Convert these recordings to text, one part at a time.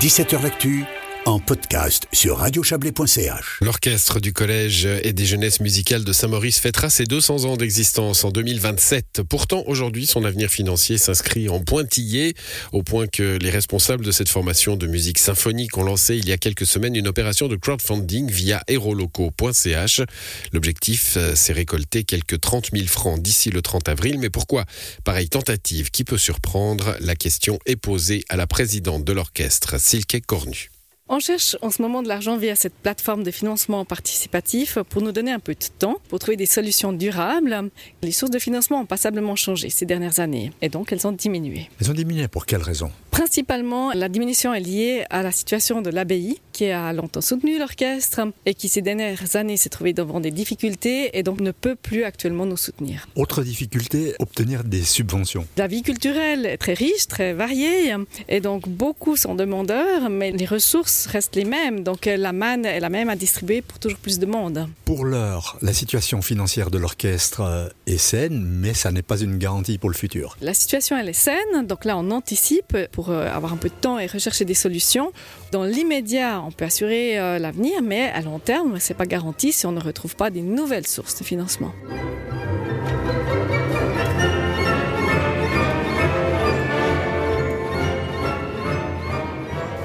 17h L'actu en podcast sur radiochablais.ch. L'orchestre du collège et des jeunesses musicales de Saint-Maurice fêtera ses 200 ans d'existence en 2027. Pourtant, aujourd'hui, son avenir financier s'inscrit en pointillé, au point que les responsables de cette formation de musique symphonique ont lancé il y a quelques semaines une opération de crowdfunding via heroloco.ch. L'objectif, euh, c'est récolter quelques 30 000 francs d'ici le 30 avril. Mais pourquoi? Pareille tentative qui peut surprendre La question est posée à la présidente de l'orchestre, Silke Cornu. On cherche en ce moment de l'argent via cette plateforme de financement participatif pour nous donner un peu de temps pour trouver des solutions durables. Les sources de financement ont passablement changé ces dernières années et donc elles ont diminué. Elles ont diminué pour quelles raisons? Principalement, la diminution est liée à la situation de l'abbaye qui a longtemps soutenu l'orchestre et qui ces dernières années s'est trouvé devant des difficultés et donc ne peut plus actuellement nous soutenir. Autre difficulté, obtenir des subventions. La vie culturelle est très riche, très variée et donc beaucoup sont demandeurs mais les ressources restent les mêmes, donc la manne est la même à distribuer pour toujours plus de monde. Pour l'heure, la situation financière de l'orchestre est saine, mais ça n'est pas une garantie pour le futur. La situation elle est saine, donc là on anticipe pour euh, avoir un peu de temps et rechercher des solutions. Dans l'immédiat, on peut assurer l'avenir, mais à long terme, c'est pas garanti si on ne retrouve pas des nouvelles sources de financement.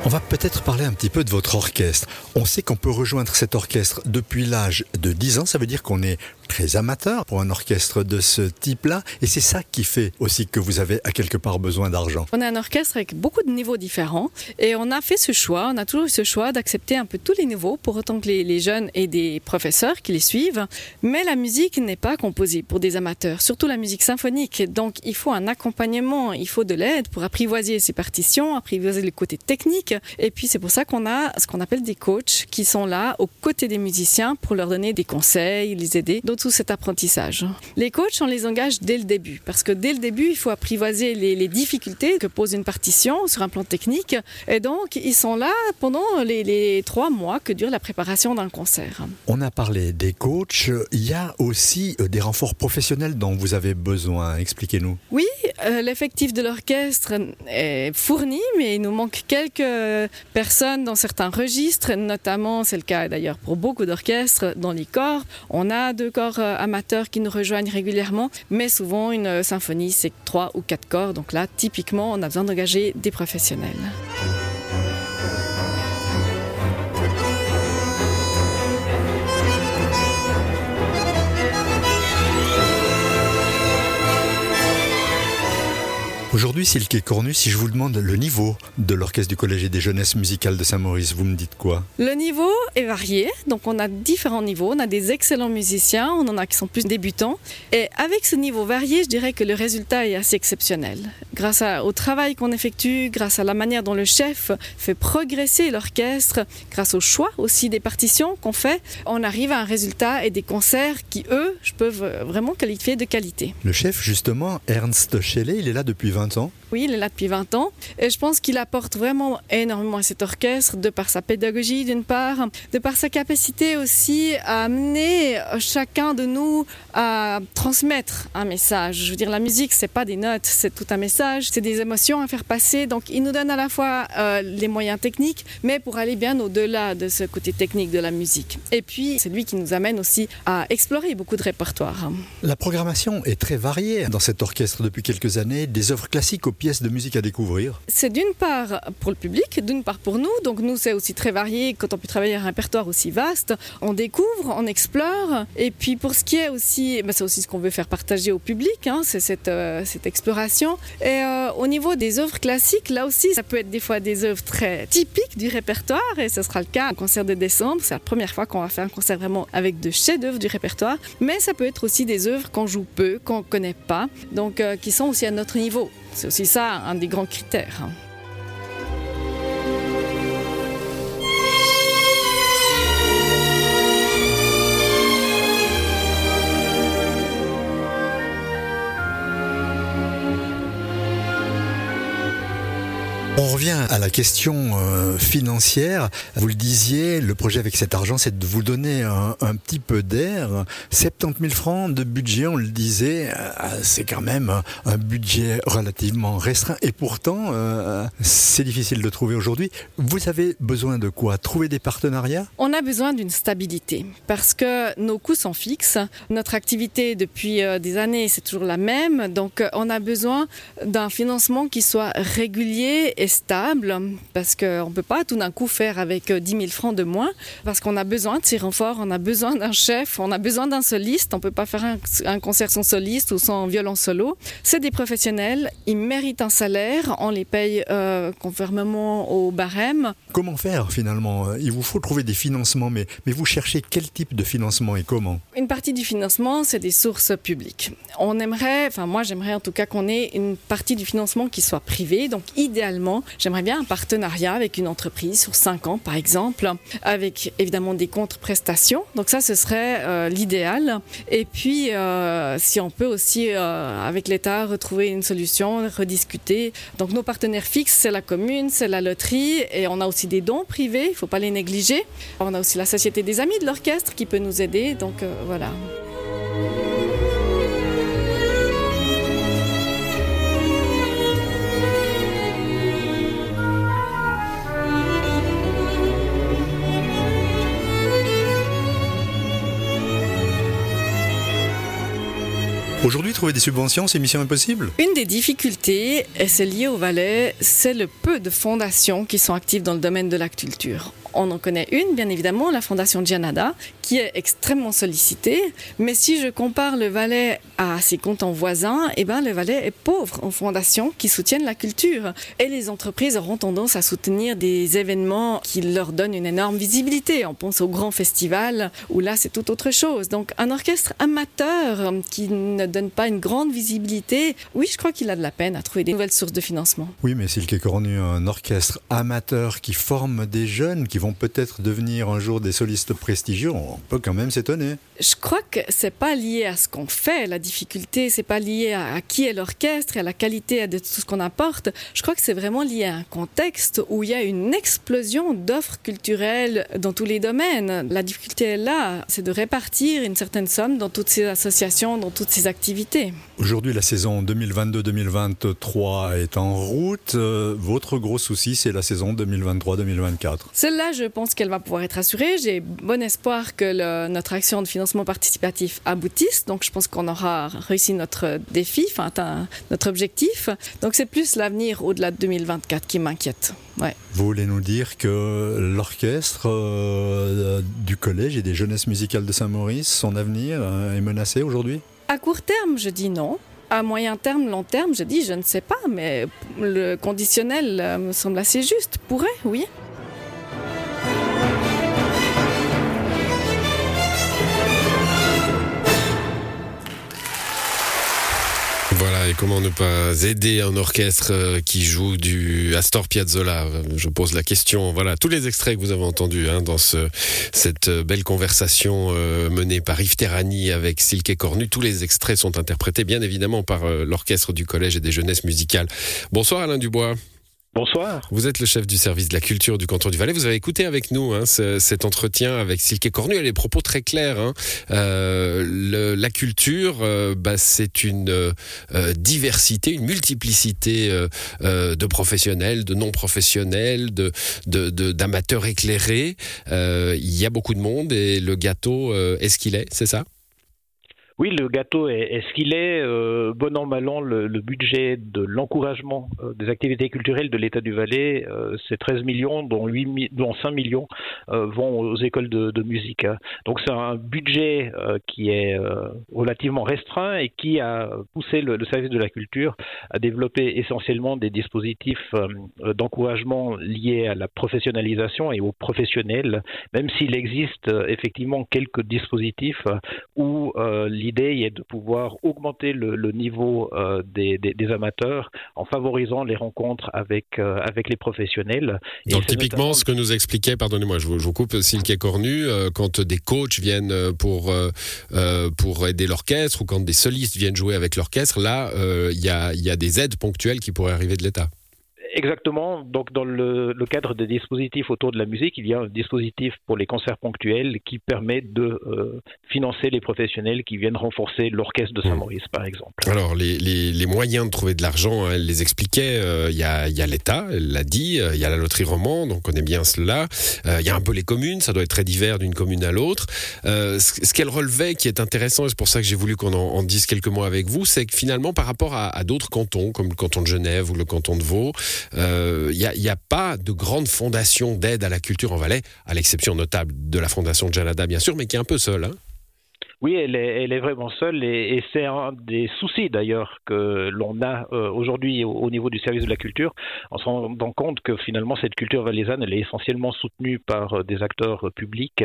On va peut-être parler un petit peu de votre orchestre. On sait qu'on peut rejoindre cet orchestre depuis l'âge de 10 ans, ça veut dire qu'on est très amateur pour un orchestre de ce type-là, et c'est ça qui fait aussi que vous avez à quelque part besoin d'argent. On a un orchestre avec beaucoup de niveaux différents, et on a fait ce choix, on a toujours eu ce choix d'accepter un peu tous les niveaux, pour autant que les, jeunes aient des professeurs qui les suivent, mais la musique n'est pas composée pour des amateurs, surtout la musique symphonique, donc il faut un accompagnement, il faut de l'aide pour apprivoiser ces partitions, apprivoiser le côté technique, et puis c'est pour ça qu'on a ce qu'on appelle des coachs qui sont là aux côtés des musiciens pour leur donner des conseils, les aider dans tout cet apprentissage. Les coachs, on les engage dès le début parce que dès le début, il faut apprivoiser les, les difficultés que pose une partition sur un plan technique. Et donc, ils sont là pendant les, les trois mois que dure la préparation d'un concert. On a parlé des coachs. Il y a aussi euh, des renforts professionnels dont vous avez besoin. Expliquez-nous. Oui, euh, l'effectif de l'orchestre est fourni, mais il nous manque quelques personnes dans certains registres, notamment c'est le cas d'ailleurs pour beaucoup d'orchestres dans les corps. On a deux corps euh, amateurs qui nous rejoignent régulièrement, mais souvent une symphonie c'est trois ou quatre corps. Donc là, typiquement, on a besoin d'engager des professionnels. Aujourd'hui, Silke Cornu, si je vous demande le niveau de l'orchestre du Collège et des jeunesses musicales de Saint-Maurice, vous me dites quoi? Le niveau est varié, donc on a différents niveaux. On a des excellents musiciens, on en a qui sont plus débutants. Et avec ce niveau varié, je dirais que le résultat est assez exceptionnel. Grâce à, au travail qu'on effectue, grâce à la manière dont le chef fait progresser l'orchestre, grâce au choix aussi des partitions qu'on fait, on arrive à un résultat et des concerts qui, eux, je peux vraiment qualifier de qualité. Le chef, justement, Ernst Schelle, il est là depuis 20 ans. Oui, il est là depuis 20 ans et je pense qu'il apporte vraiment énormément à cet orchestre de par sa pédagogie d'une part, de par sa capacité aussi à amener chacun de nous à transmettre un message. Je veux dire, la musique, c'est pas des notes, c'est tout un message, c'est des émotions à faire passer. Donc, il nous donne à la fois euh, les moyens techniques, mais pour aller bien au-delà de ce côté technique de la musique. Et puis, c'est lui qui nous amène aussi à explorer beaucoup de répertoires. La programmation est très variée dans cet orchestre depuis quelques années, des œuvres classiques aux pièces de musique à découvrir C'est d'une part pour le public, d'une part pour nous. Donc nous, c'est aussi très varié quand on peut travailler un répertoire aussi vaste. On découvre, on explore. Et puis pour ce qui est aussi, ben c'est aussi ce qu'on veut faire partager au public, hein, c'est cette, euh, cette exploration. Et euh, au niveau des œuvres classiques, là aussi, ça peut être des fois des œuvres très typiques du répertoire. Et ce sera le cas au concert de décembre. C'est la première fois qu'on va faire un concert vraiment avec de chefs-d'œuvre du répertoire. Mais ça peut être aussi des œuvres qu'on joue peu, qu'on ne connaît pas, donc euh, qui sont aussi à notre niveau. C'est aussi ça un des grands critères. On revient à la question euh, financière. Vous le disiez, le projet avec cet argent, c'est de vous donner un, petit peu d'air. 70 000 francs de budget, on le disait, euh, c'est quand même un budget relativement restreint. Et pourtant, euh, c'est difficile de trouver aujourd'hui. Vous avez besoin de quoi? Trouver des partenariats? On a besoin d'une stabilité parce que nos coûts sont fixes. Notre activité depuis des années, c'est toujours la même. Donc, on a besoin d'un financement qui soit régulier stable, parce qu'on ne peut pas tout d'un coup faire avec 10 euh, 000 francs de moins, parce qu'on a besoin de ces renforts, on a besoin d'un chef, on a besoin d'un soliste, on ne peut pas faire un, concert sans soliste ou sans violon solo. C'est des professionnels, ils méritent un salaire, on les paye euh, conformément au barème. Comment faire finalement? Il vous faut trouver des financements, mais, mais vous cherchez quel type de financement et comment? Une partie du financement, c'est des sources publiques. On aimerait, enfin moi j'aimerais en tout cas qu'on ait une partie du financement qui soit privé. Donc idéalement, j'aimerais bien un partenariat avec une entreprise sur 5 ans par exemple, avec évidemment des contre-prestations. Donc ça, ce serait euh, l'idéal. Et puis, euh, si on peut aussi, euh, avec l'État, retrouver une solution, rediscuter. Donc nos partenaires fixes, c'est la commune, c'est la loterie, et on a aussi des dons privés, il ne faut pas les négliger. On a aussi la Société des Amis de l'Orchestre qui peut nous aider. Donc voilà. Aujourd'hui, trouver des subventions, c'est mission impossible Une des difficultés, et c'est lié au Valais, c'est le peu de fondations qui sont actives dans le domaine de la culture. On en connaît une, bien évidemment, la Fondation Gianada, qui est extrêmement sollicitée. Mais si je compare le Valais à ses comptes en voisins, eh ben, le Valais est pauvre en fondations qui soutiennent la culture. Et les entreprises auront tendance à soutenir des événements qui leur donnent une énorme visibilité. On pense aux grands festivals, où là, c'est tout autre chose. Donc, un orchestre amateur qui ne donne pas une grande visibilité, oui, je crois qu'il a de la peine à trouver des nouvelles sources de financement. Oui, mais s'il est un orchestre amateur qui forme des jeunes qui vont peut-être devenir un jour des solistes prestigieux, on peut quand même s'étonner. Je crois que c'est pas lié à ce qu'on fait, la difficulté, c'est pas lié à, qui est l'orchestre et à la qualité de tout ce qu'on apporte. Je crois que c'est vraiment lié à un contexte où il y a une explosion d'offres culturelles dans tous les domaines. La difficulté est là, c'est de répartir une certaine somme dans toutes ces associations, dans toutes ces activités. Aujourd'hui, la saison 2022-2023 est en route. Euh, votre gros souci, c'est la saison 2023-2024. Celle-là, je pense qu'elle va pouvoir être assurée. J'ai bon espoir que notre action de financement participatif aboutisse. Donc, je pense qu'on aura réussi notre défi, enfin, atteint notre objectif. Donc, c'est plus l'avenir au-delà de 2024 qui m'inquiète. Ouais. Vous voulez nous dire que l'orchestre euh, du collège et des jeunesses musicales de Saint-Maurice, son avenir euh, est menacé aujourd'hui? À court terme, je dis non. À moyen terme, long terme, je dis je ne sais pas, mais le conditionnel euh, me semble assez juste. Pourrait, oui. Comment ne pas aider un orchestre euh, qui joue du Astor Piazzolla? Je pose la question. Voilà, tous les extraits que vous avez entendus hein, dans ce, cette euh, belle conversation euh, menée par Yves Terrani avec Silke Cornu, tous les extraits sont interprétés bien évidemment par l'orchestre du Collège et des Jeunesses Musicales. Bonsoir Alain Dubois. Bonsoir. Vous êtes le chef du service de la culture du canton du Valais. Vous avez écouté avec nous hein, cet entretien avec Silke Cornu. Elle a des propos très clairs. Hein. Euh, la culture, euh, bah, c'est une euh, diversité, une multiplicité de professionnels, de non-professionnels, de, d'amateurs éclairés. Il y a beaucoup de monde et le gâteau est ce qu'il est, c'est ça? Oui, le gâteau est, ce qu'il est. Euh, bon an, mal an, le, budget de l'encouragement euh, des activités culturelles de l'État du Valais, euh, c'est 13 millions, dont, 8, dont 5 millions vont aux écoles de, musique. Hein. Donc c'est un budget qui est relativement restreint et qui a poussé le, service de la culture à développer essentiellement des dispositifs d'encouragement liés à la professionnalisation et aux professionnels, même s'il existe effectivement quelques dispositifs où l'idée est de pouvoir augmenter le, niveau euh, des, amateurs en favorisant les rencontres avec, euh, avec les professionnels. Donc typiquement, ce que nous expliquait, pardonnez-moi, je vous, je vous coupe, Silke Cornu, euh, quand des coachs viennent pour, pour aider l'orchestre ou quand des solistes viennent jouer avec l'orchestre, là, il y a, y a des aides ponctuelles qui pourraient arriver de l'État. Exactement. Donc, dans le, cadre des dispositifs autour de la musique, il y a un dispositif pour les concerts ponctuels qui permet de euh, financer les professionnels qui viennent renforcer l'orchestre de mmh. Saint-Maurice, par exemple. Alors, les, moyens de trouver de l'argent, hein, elle les expliquait. Euh, il y a, l'État, elle l'a dit. Euh, il y a la loterie romande, on connaît bien cela. Il y a un peu les communes, ça doit être très divers d'une commune à l'autre. ce, qu'elle relevait, qui est intéressant, et c'est pour ça que j'ai voulu qu'on en, dise quelques mots avec vous, c'est que finalement, par rapport à, à d'autres cantons, comme le canton de Genève ou le canton de Vaud, il euh, n'y a, pas de grande fondation d'aide à la culture en Valais, à l'exception notable de la fondation Janada, bien sûr, mais qui est un peu seule. Hein. Oui, elle est, vraiment seule et, c'est un des soucis d'ailleurs que l'on a euh, aujourd'hui au, niveau du service de la culture, en se rendant compte que finalement cette culture valaisanne, est essentiellement soutenue par euh, des acteurs publics,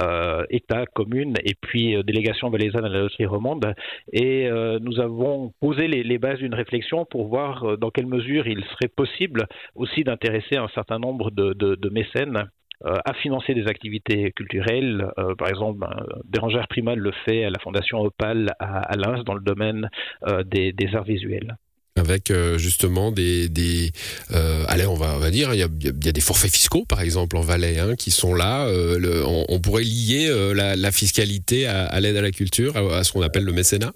euh, État, communes et puis euh, délégation à la loterie romande. Et nous avons posé les, bases d'une réflexion pour voir dans quelle mesure il serait possible aussi d'intéresser un certain nombre de mécènes euh, à financer des activités culturelles. Euh, par exemple, ben, Bérangère Primal le fait à la Fondation Opal à, à Lens dans le domaine euh, des, arts visuels avec justement des, allez on va, on va dire il y, a, des forfaits fiscaux par exemple en Valais hein, qui sont là on, pourrait lier la, fiscalité à, l'aide à la culture à ce qu'on appelle le mécénat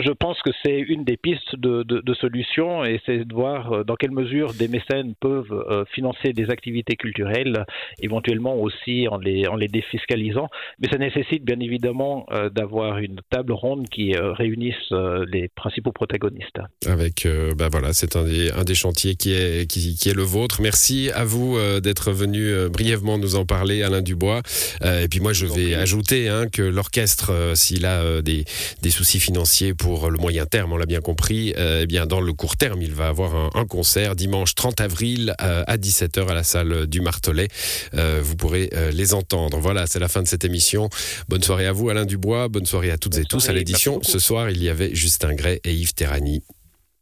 je pense que c'est une des pistes de, de, solution et c'est de voir euh, dans quelle mesure des mécènes peuvent euh, financer des activités culturelles, éventuellement aussi en les, en les défiscalisant. Mais ça nécessite bien évidemment euh, d'avoir une table ronde qui réunisse les principaux protagonistes. Avec, ben voilà, c'est un des, un des chantiers qui est, qui, qui est le vôtre. Merci à vous d'être venu brièvement nous en parler, Alain Dubois. et puis moi, je vais ajouter hein, que l'orchestre, s'il a des, des soucis financiers pour pour le moyen terme, on l'a bien compris. Euh, eh bien, dans le court terme, il va avoir un, concert dimanche 30 avril euh, à 17h à la salle du Martelet. Euh, vous pourrez les entendre. Voilà, c'est la fin de cette émission. Bonne soirée à vous, Alain Dubois. Bonne soirée à toutes et tous. À l'édition, ce soir, il y avait Justin Gray et Yves Terrani.